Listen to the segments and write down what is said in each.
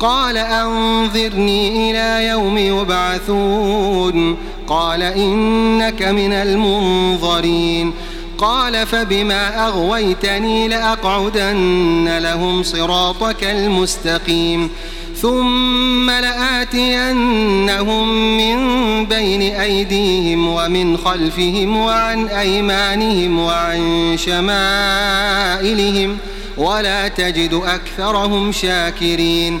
قال أنظرني إلى يوم يبعثون. قال إنك من المنظرين. قال فبما أغويتني لأقعدن لهم صراطك المستقيم. ثم لآتينهم من بين أيديهم ومن خلفهم وعن أيمانهم وعن شمائلهم. ولا تجد أكثرهم شاكرين.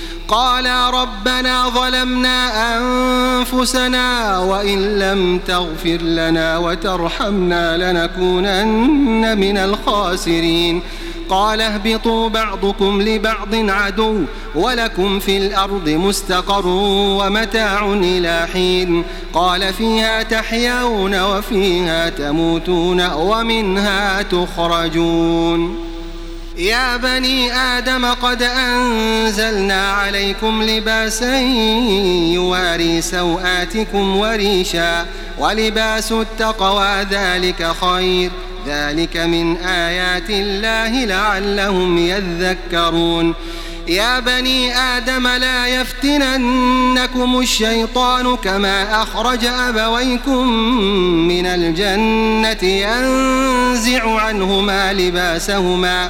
قالا ربنا ظلمنا أنفسنا وإن لم تغفر لنا وترحمنا لنكونن من الخاسرين. قال اهبطوا بعضكم لبعض عدو ولكم في الأرض مستقر ومتاع إلى حين. قال فيها تحيون وفيها تموتون ومنها تخرجون. يا بني آدم قد أنزلنا عليكم لباسا يواري سوآتكم وريشا ولباس التقوى ذلك خير. ذلك من آيات الله لعلهم يذكرون. يا بني آدم لا يفتننكم الشيطان كما أخرج أبويكم من الجنة ينزع عنهما لباسهما.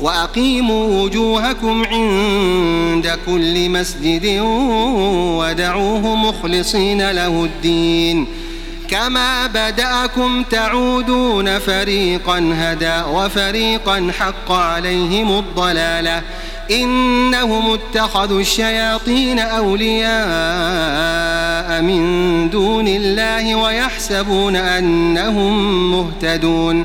وأقيموا وجوهكم عند كل مسجد ودعوه مخلصين له الدين. كما بدأكم تعودون فريقا هدى وفريقا حق عليهم الضلالة. إنهم اتخذوا الشياطين أولياء من دون الله ويحسبون أنهم مهتدون.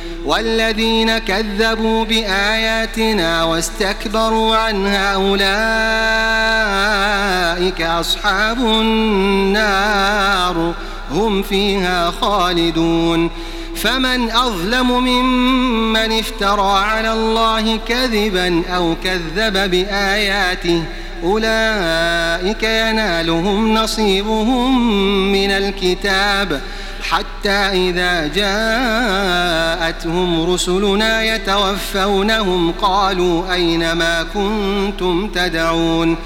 والذين كذبوا بآياتنا واستكبروا عنها أولئك أصحاب النار هم فيها خالدون. فمن أظلم ممن افترى على الله كذبا أو كذب بآياته أولئك ينالهم نصيبهم من الكتاب. حتى إذا جاءتهم رسلنا يتوفونهم قالوا أين ما كنتم تدعون؟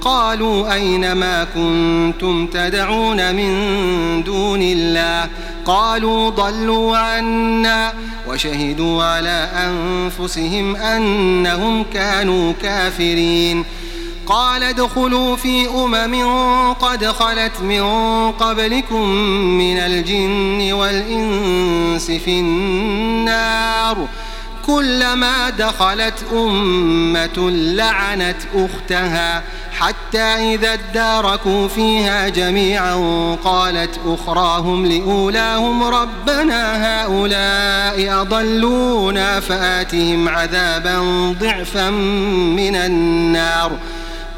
قالوا أين ما كنتم تدعون من دون الله؟ قالوا ضلوا عنا وشهدوا على أنفسهم أنهم كانوا كافرين. قال ادخلوا في أمم قد خلت من قبلكم من الجن والإنس في النار. كلما دخلت أمة لعنت أختها حتى إذا اداركوا فيها جميعا قالت أخراهم لأولاهم ربنا هؤلاء أضلونا فآتهم عذابا ضعفا من النار.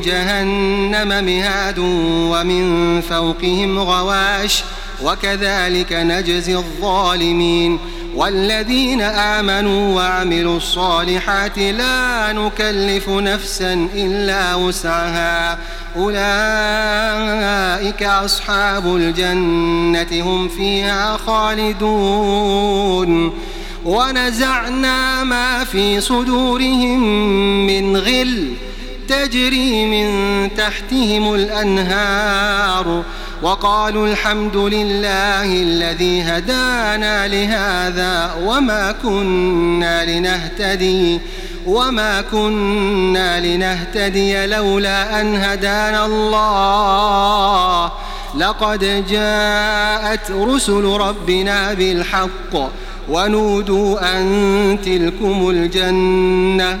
جهنم مهاد ومن فوقهم غواش وكذلك نجزي الظالمين والذين آمنوا وعملوا الصالحات لا نكلف نفسا إلا وسعها أولئك أصحاب الجنة هم فيها خالدون ونزعنا ما في صدورهم من غل تجري من تحتهم الأنهار وقالوا الحمد لله الذي هدانا لهذا وما كنا لنهتدي وما كنا لنهتدي لولا أن هدانا الله. لقد جاءت رسل ربنا بالحق ونودوا أن تلكم الجنة.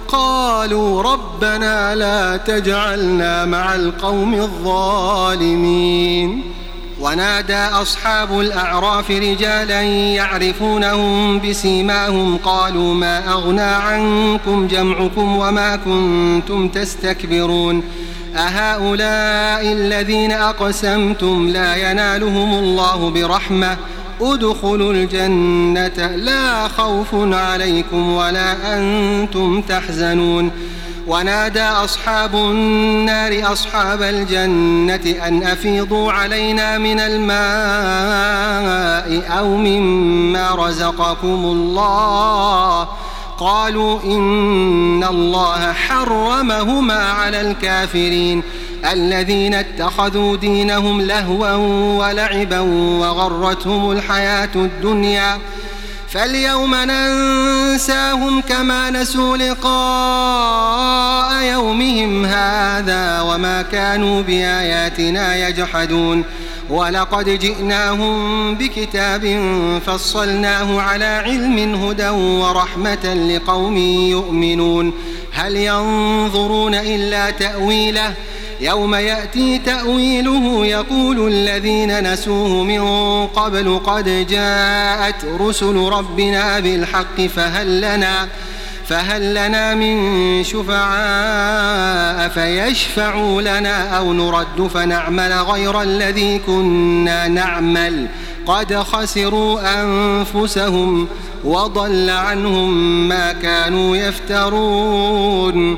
قالوا ربنا لا تجعلنا مع القوم الظالمين. ونادى أصحاب الأعراف رجالا يعرفونهم بسيماهم قالوا ما أغنى عنكم جمعكم وما كنتم تستكبرون. أهؤلاء الذين أقسمتم لا ينالهم الله برحمة ادخلوا الجنة لا خوف عليكم ولا أنتم تحزنون. ونادى أصحاب النار أصحاب الجنة أن أفيضوا علينا من الماء أو مما رزقكم الله. قالوا إن الله حرمهما على الكافرين. الذين اتخذوا دينهم لهوا ولعبا وغرتهم الحياة الدنيا فاليوم ننساهم كما نسوا لقاء يومهم هذا وما كانوا بآياتنا يجحدون ولقد جئناهم بكتاب فصلناه على علم هدى ورحمة لقوم يؤمنون هل ينظرون إلا تأويله يوم يأتي تأويله يقول الذين نسوه من قبل قد جاءت رسل ربنا بالحق فهل لنا فهل لنا من شفعاء فيشفعوا لنا أو نرد فنعمل غير الذي كنا نعمل؟ قد خسروا أنفسهم وضل عنهم ما كانوا يفترون.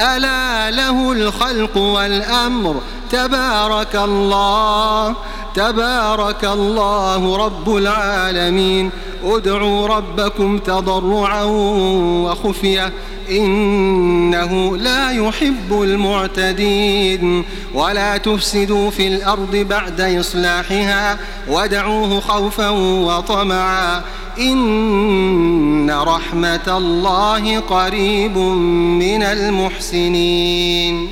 ألا له الخلق والأمر. تبارك الله تبارك الله رب العالمين. ادعوا ربكم تضرعا وخفية. إنه لا يحب المعتدين. ولا تفسدوا في الأرض بعد إصلاحها. ودعوه خوفا وطمعا. إن رحمة الله قريب من المحسنين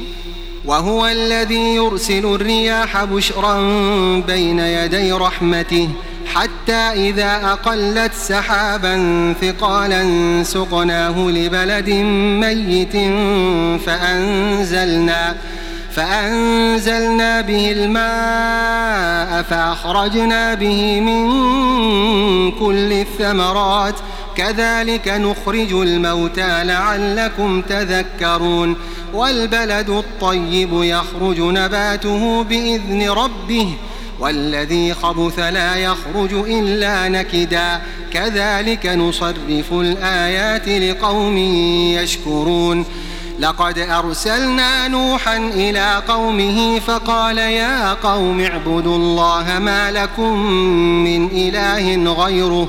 وهو الذي يرسل الرياح بشرا بين يدي رحمته حتى إذا أقلت سحابا ثقالا سقناه لبلد ميت فأنزلنا فأنزلنا به الماء فأخرجنا به من كل الثمرات كذلك نخرج الموتى لعلكم تذكرون والبلد الطيب يخرج نباته بإذن ربه والذي خبث لا يخرج إلا نكدا كذلك نصرف الآيات لقوم يشكرون لقد أرسلنا نوحا إلى قومه فقال يا قوم اعبدوا الله ما لكم من إله غيره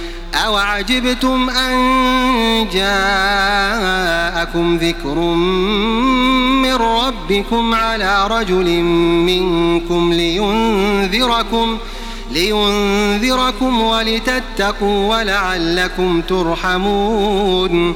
أوعجبتم أن جاءكم ذكر من ربكم على رجل منكم لينذركم لينذركم ولتتقوا ولعلكم ترحمون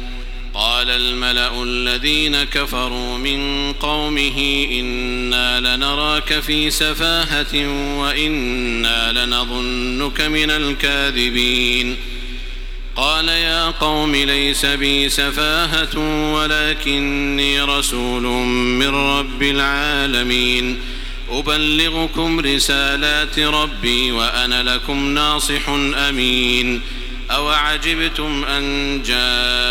قال الملأ الذين كفروا من قومه إنا لنراك في سفاهة وإنا لنظنك من الكاذبين. قال يا قوم ليس بي سفاهة ولكني رسول من رب العالمين. أبلغكم رسالات ربي وأنا لكم ناصح أمين. أوعجبتم أن جاءكم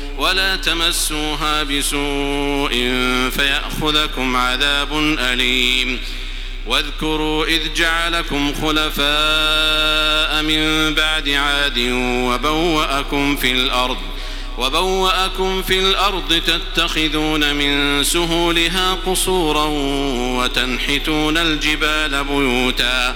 ولا تمسوها بسوء فيأخذكم عذاب أليم. واذكروا إذ جعلكم خلفاء من بعد عاد وبوأكم في الأرض وبوأكم في الأرض تتخذون من سهولها قصورا وتنحتون الجبال بيوتا.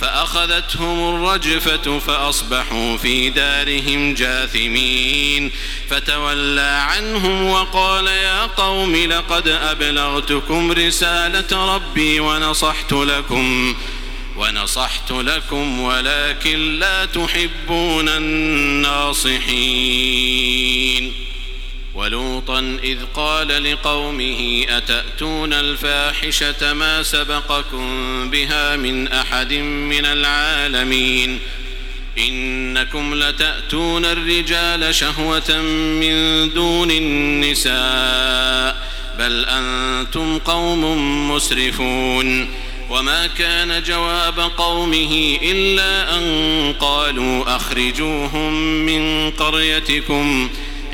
فأخذتهم الرجفة فأصبحوا في دارهم جاثمين. فتولى عنهم وقال يا قوم لقد أبلغتكم رسالة ربي ونصحت لكم ونصحت لكم ولكن لا تحبون الناصحين. ولوطا إذ قال لقومه أتأتون الفاحشة ما سبقكم بها من أحد من العالمين؟ إنكم لتأتون الرجال شهوة من دون النساء بل أنتم قوم مسرفون. وما كان جواب قومه إلا أن قالوا أخرجوهم من قريتكم.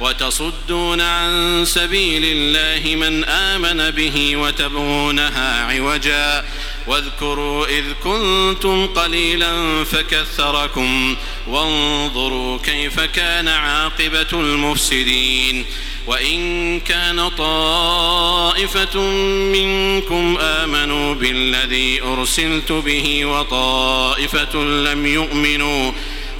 وتصدون عن سبيل الله من آمن به وتبغونها عوجا. واذكروا إذ كنتم قليلا فكثركم وانظروا كيف كان عاقبة المفسدين. وإن كان طائفة منكم آمنوا بالذي أرسلت به وطائفة لم يؤمنوا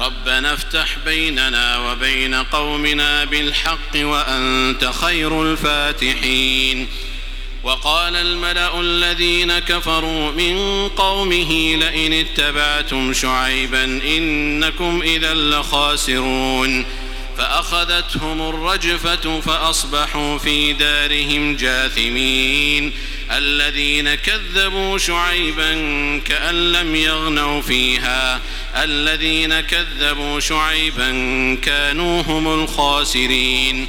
ربنا افتح بيننا وبين قومنا بالحق وأنت خير الفاتحين. وقال الملأ الذين كفروا من قومه لئن اتبعتم شعيبا إنكم إذا لخاسرون. فأخذتهم الرجفة فأصبحوا في دارهم جاثمين الذين كذبوا شعيبا كأن لم يغنوا فيها الذين كذبوا شعيبا كانوا هم الخاسرين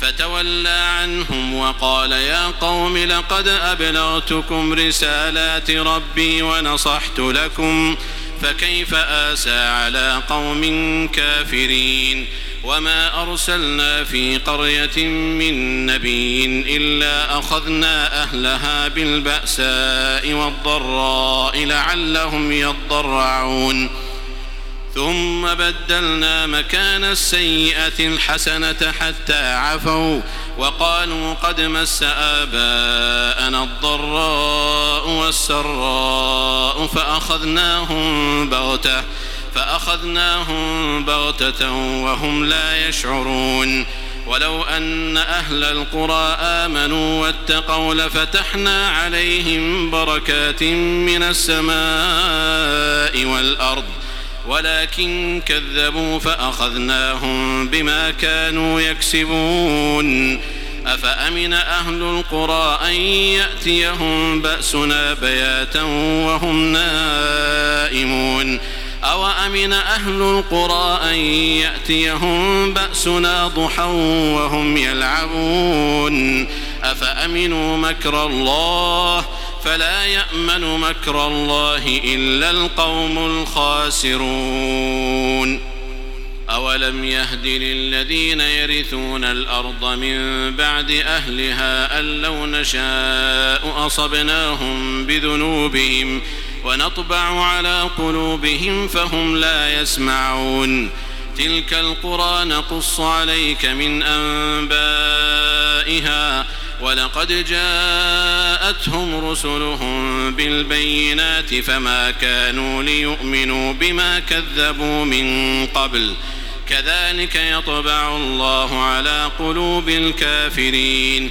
فتولى عنهم وقال يا قوم لقد أبلغتكم رسالات ربي ونصحت لكم فكيف آسى على قوم كافرين وما أرسلنا في قرية من نبي إلا أخذنا أهلها بالبأساء والضراء لعلهم يضرعون ثم بدلنا مكان السيئة الحسنة حتى عفوا وقالوا قد مس آباءنا الضراء والسراء فأخذناهم بغتة فأخذناهم بغتة وهم لا يشعرون. ولو أن أهل القرى آمنوا واتقوا لفتحنا عليهم بركات من السماء والأرض. ولكن كذبوا فأخذناهم بما كانوا يكسبون. أفأمن أهل القرى أن يأتيهم بأسنا بياتا وهم نائمون؟ أو أمن أهل القرى أن يأتيهم بأسنا ضحى وهم يلعبون؟ أفأمنوا مكر الله؟ فلا يأمن مكر الله إلا القوم الخاسرون. أولم يهد للذين يرثون الأرض من بعد أهلها أن لو نشاء أصبناهم بذنوبهم ونطبع على قلوبهم فهم لا يسمعون. تلك القرى نقص عليك من أنبائها. ولقد جاءتهم رسلهم بالبينات فما كانوا ليؤمنوا بما كذبوا من قبل. كذلك يطبع الله على قلوب الكافرين.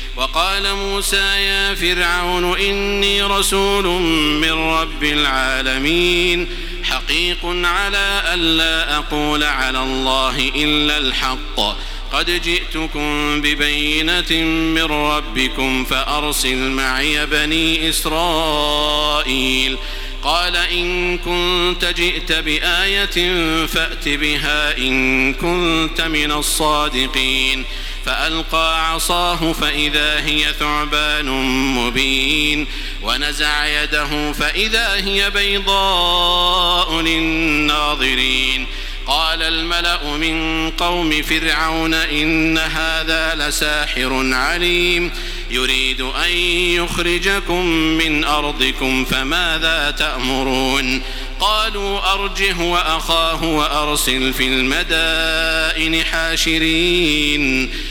وقال موسى يا فرعون إني رسول من رب العالمين حقيق على ألا أقول على الله إلا الحق. قد جئتكم ببينة من ربكم فأرسل معي بني إسرائيل. قال إن كنت جئت بآية فأت بها إن كنت من الصادقين. فألقى عصاه فإذا هي ثعبان مبين ونزع يده فإذا هي بيضاء للناظرين قال الملأ من قوم فرعون إن هذا لساحر عليم يريد أن يخرجكم من أرضكم فماذا تأمرون قالوا أرجه وأخاه وأرسل في المدائن حاشرين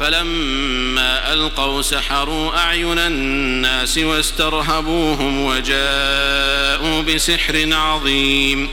فلما ألقوا سحروا أعين الناس واسترهبوهم وجاءوا بسحر عظيم.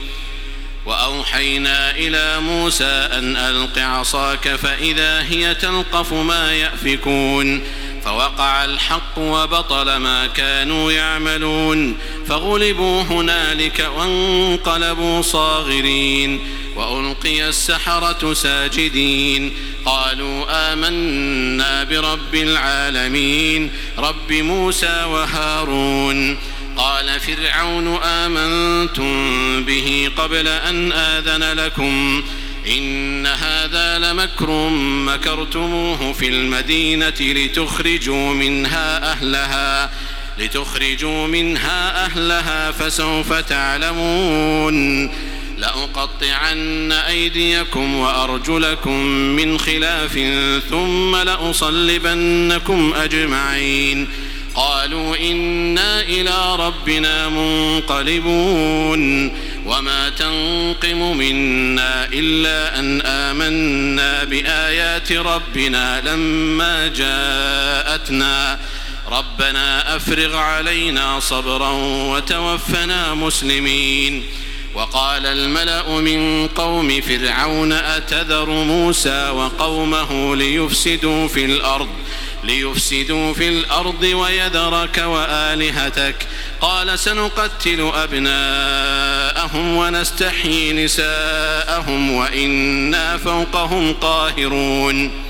وأوحينا إلى موسى أن ألق عصاك فإذا هي تلقف ما يأفكون. فوقع الحق وبطل ما كانوا يعملون. فغلبوا هنالك وانقلبوا صاغرين وألقي السحرة ساجدين قالوا آمنا برب العالمين رب موسى وهارون قال فرعون آمنتم به قبل أن آذن لكم إن هذا لمكر مكرتموه في المدينة لتخرجوا منها أهلها لتخرجوا منها أهلها فسوف تعلمون. لأقطعن أيديكم وأرجلكم من خلاف ثم لأصلبنكم أجمعين. قالوا إنا إلى ربنا منقلبون. وما تنقم منا إلا أن آمنا بآيات ربنا لما جاءتنا. ربنا أفرغ علينا صبرا وتوفنا مسلمين. وقال الملأ من قوم فرعون أتذر موسى وقومه ليفسدوا في الأرض ليفسدوا في الأرض ويذرك وآلهتك. قال سنقتل أبناءهم ونستحيي نساءهم وإنا فوقهم قاهرون.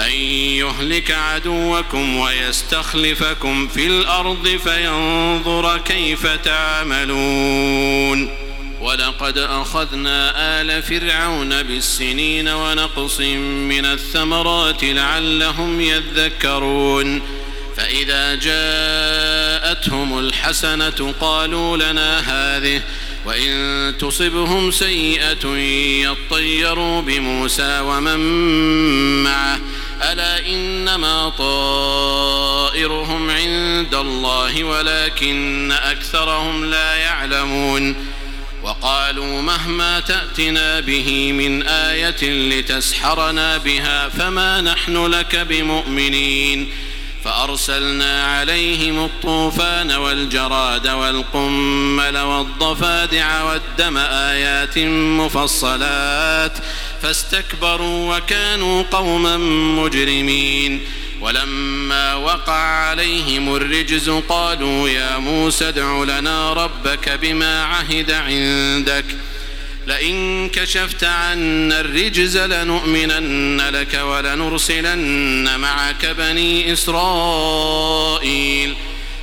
أن يهلك عدوكم ويستخلفكم في الأرض فينظر كيف تعملون. ولقد أخذنا آل فرعون بالسنين ونقص من الثمرات لعلهم يذكرون. فإذا جاءتهم الحسنة قالوا لنا هذه وإن تصبهم سيئة يطيروا بموسى ومن معه. ألا إنما طائرهم عند الله ولكن أكثرهم لا يعلمون وقالوا مهما تأتنا به من آية لتسحرنا بها فما نحن لك بمؤمنين فأرسلنا عليهم الطوفان والجراد والقمل والضفادع والدم آيات مفصلات فاستكبروا وكانوا قوما مجرمين. ولما وقع عليهم الرجز قالوا يا موسى ادع لنا ربك بما عهد عندك. لئن كشفت عنا الرجز لنؤمنن لك ولنرسلن معك بني إسرائيل.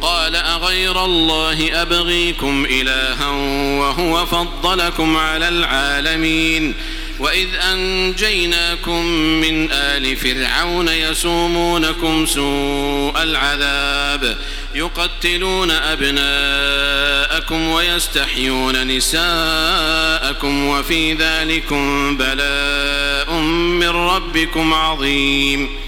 قال أغير الله أبغيكم إلها وهو فضلكم على العالمين وإذ أنجيناكم من آل فرعون يسومونكم سوء العذاب يقتلون أبناءكم ويستحيون نساءكم وفي ذلكم بلاء من ربكم عظيم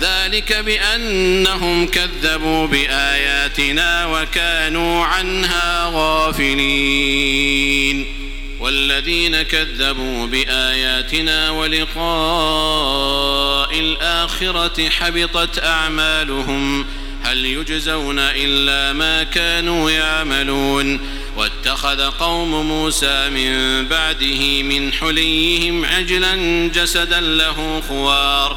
ذلك بأنهم كذبوا بآياتنا وكانوا عنها غافلين. والذين كذبوا بآياتنا ولقاء الآخرة حبطت أعمالهم. هل يجزون إلا ما كانوا يعملون. واتخذ قوم موسى من بعده من حليهم عجلا جسدا له خوار.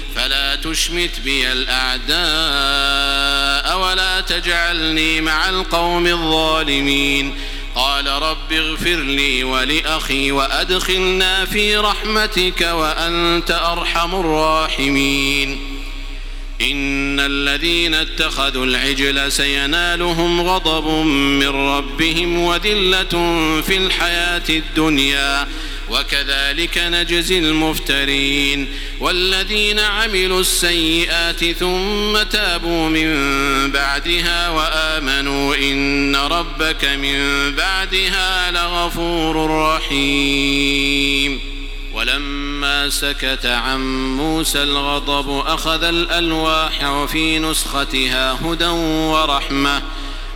فلا تشمت بي الأعداء ولا تجعلني مع القوم الظالمين. قال رب اغفر لي ولأخي وأدخلنا في رحمتك وأنت أرحم الراحمين. إن الذين اتخذوا العجل سينالهم غضب من ربهم وذلة في الحياة الدنيا. وكذلك نجزي المفترين والذين عملوا السيئات ثم تابوا من بعدها وآمنوا إن ربك من بعدها لغفور رحيم. ولما سكت عن موسى الغضب أخذ الألواح وفي نسختها هدى ورحمة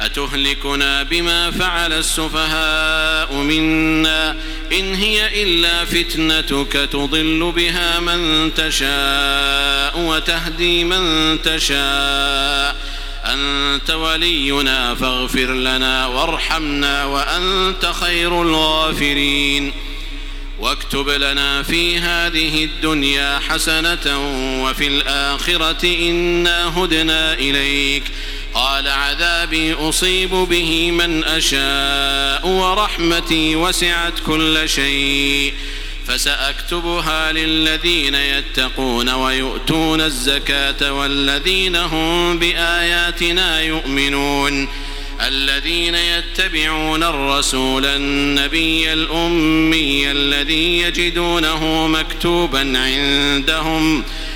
أتهلكنا بما فعل السفهاء منا إن هي إلا فتنتك تضل بها من تشاء وتهدي من تشاء. أنت ولينا فاغفر لنا وارحمنا وأنت خير الغافرين. واكتب لنا في هذه الدنيا حسنة وفي الآخرة إنا هدنا إليك. قال عذابي أصيب به من أشاء ورحمتي وسعت كل شيء فسأكتبها للذين يتقون ويؤتون الزكاة والذين هم بآياتنا يؤمنون الذين يتبعون الرسول النبي الأمي الذي يجدونه مكتوبا عندهم ۖ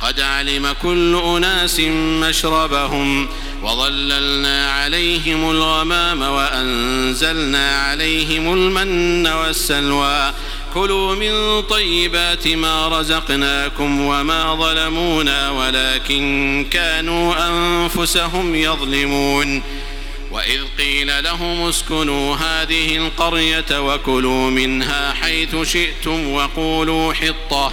قد علم كل أناس مشربهم وظللنا عليهم الغمام وأنزلنا عليهم المن والسلوى. كلوا من طيبات ما رزقناكم وما ظلمونا ولكن كانوا أنفسهم يظلمون. وإذ قيل لهم اسكنوا هذه القرية وكلوا منها حيث شئتم وقولوا حطة.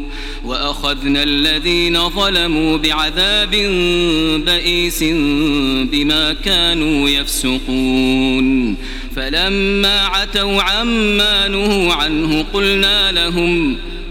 وأخذنا الذين ظلموا بعذاب بئيس بما كانوا يفسقون. فلما عتوا عما نهوا عنه قلنا لهم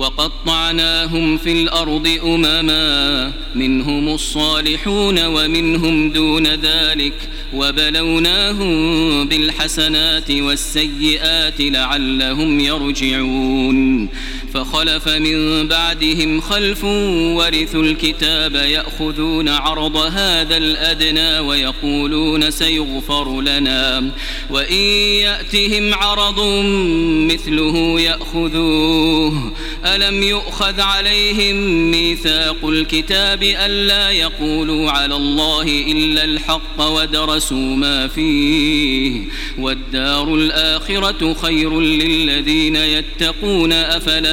وقطعناهم في الأرض أمما منهم الصالحون ومنهم دون ذلك وبلوناهم بالحسنات والسيئات لعلهم يرجعون. فخلف من بعدهم خلف ورثوا الكتاب يأخذون عرض هذا الأدنى ويقولون سيغفر لنا. وإن يأتهم عرض مثله يأخذوه. ألم يؤخذ عليهم ميثاق الكتاب ألا يقولوا على الله إلا الحق ودرسوا ما فيه؟ والدار الآخرة خير للذين يتقون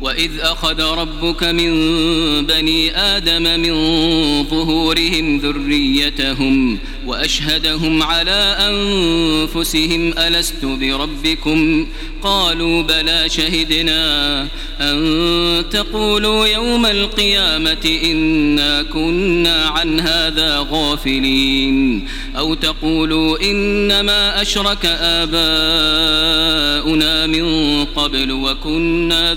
وإذ أخذ ربك من بني آدم من ظهورهم ذريتهم وأشهدهم على أنفسهم ألست بربكم قالوا بلى شهدنا أن تقولوا يوم القيامة إنا كنا عن هذا غافلين أو تقولوا إنما أشرك آباؤنا من قبل وكنا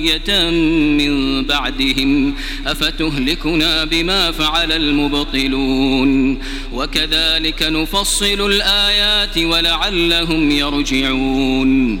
ذرية من بعدهم أفتهلكنا بما فعل المبطلون؟ وكذلك نفصل الآيات ولعلهم يرجعون.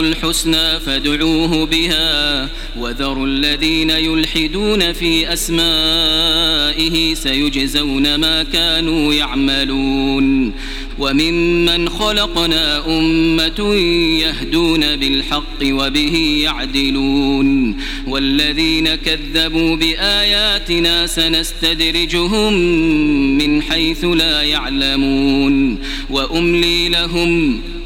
الحسنى فادعوه بها وذروا الذين يلحدون في أسمائه سيجزون ما كانوا يعملون وممن خلقنا أمة يهدون بالحق وبه يعدلون والذين كذبوا بآياتنا سنستدرجهم من حيث لا يعلمون وأملي لهم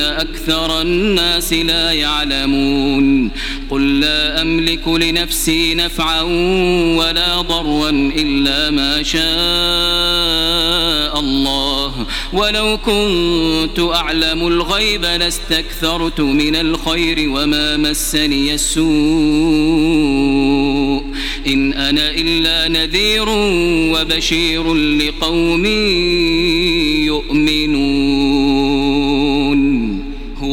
أكثر الناس لا يعلمون قل لا أملك لنفسي نفعا ولا ضرا إلا ما شاء الله ولو كنت أعلم الغيب لاستكثرت من الخير وما مسني السوء إن أنا إلا نذير وبشير لقوم يؤمنون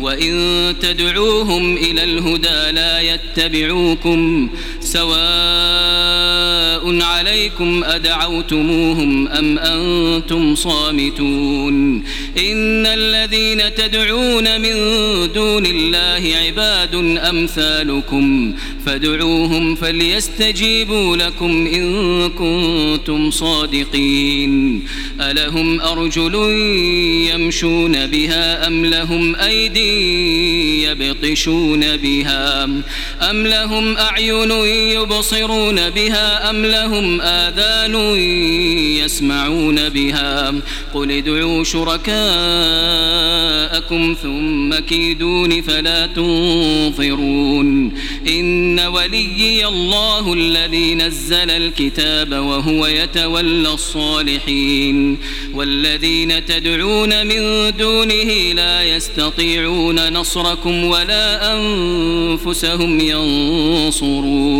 وإن تدعوهم إلى الهدى لا يتبعوكم سواء عليكم أدعوتموهم أم أنتم صامتون إن الذين تدعون من دون الله عباد أمثالكم فادعوهم فليستجيبوا لكم إن كنتم صادقين ألهم أرجل يمشون بها أم لهم أيدي يبطشون بها أم لهم أعين يبصرون بها أم لهم آذان يسمعون بها؟ قل ادعوا شركاءكم ثم كيدون فلا تنظرون. إن وليي الله الذي نزل الكتاب وهو يتولى الصالحين. والذين تدعون من دونه لا يستطيعون نصركم ولا أنفسهم ينصرون.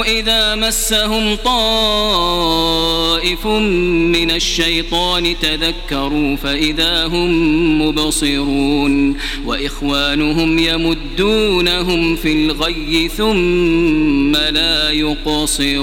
إذا مسهم طائف من الشيطان تذكروا فإذا هم مبصرون وإخوانهم يمدونهم في الغي ثم لا يقصرون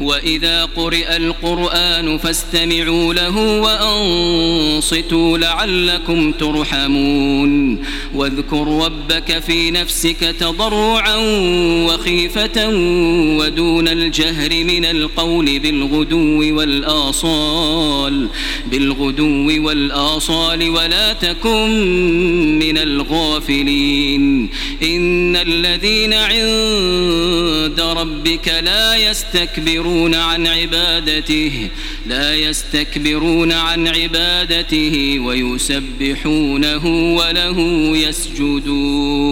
وإذا قرئ القرآن فاستمعوا له وأنصتوا لعلكم ترحمون. واذكر ربك في نفسك تضرعا وخيفة ودون الجهر من القول بالغدو والآصال بالغدو والآصال ولا تكن من الغافلين. إن الذين عند ربك لا يستكبرون عن عبادته لا يستكبرون عن عبادته ويسبحونه وله يسجدون.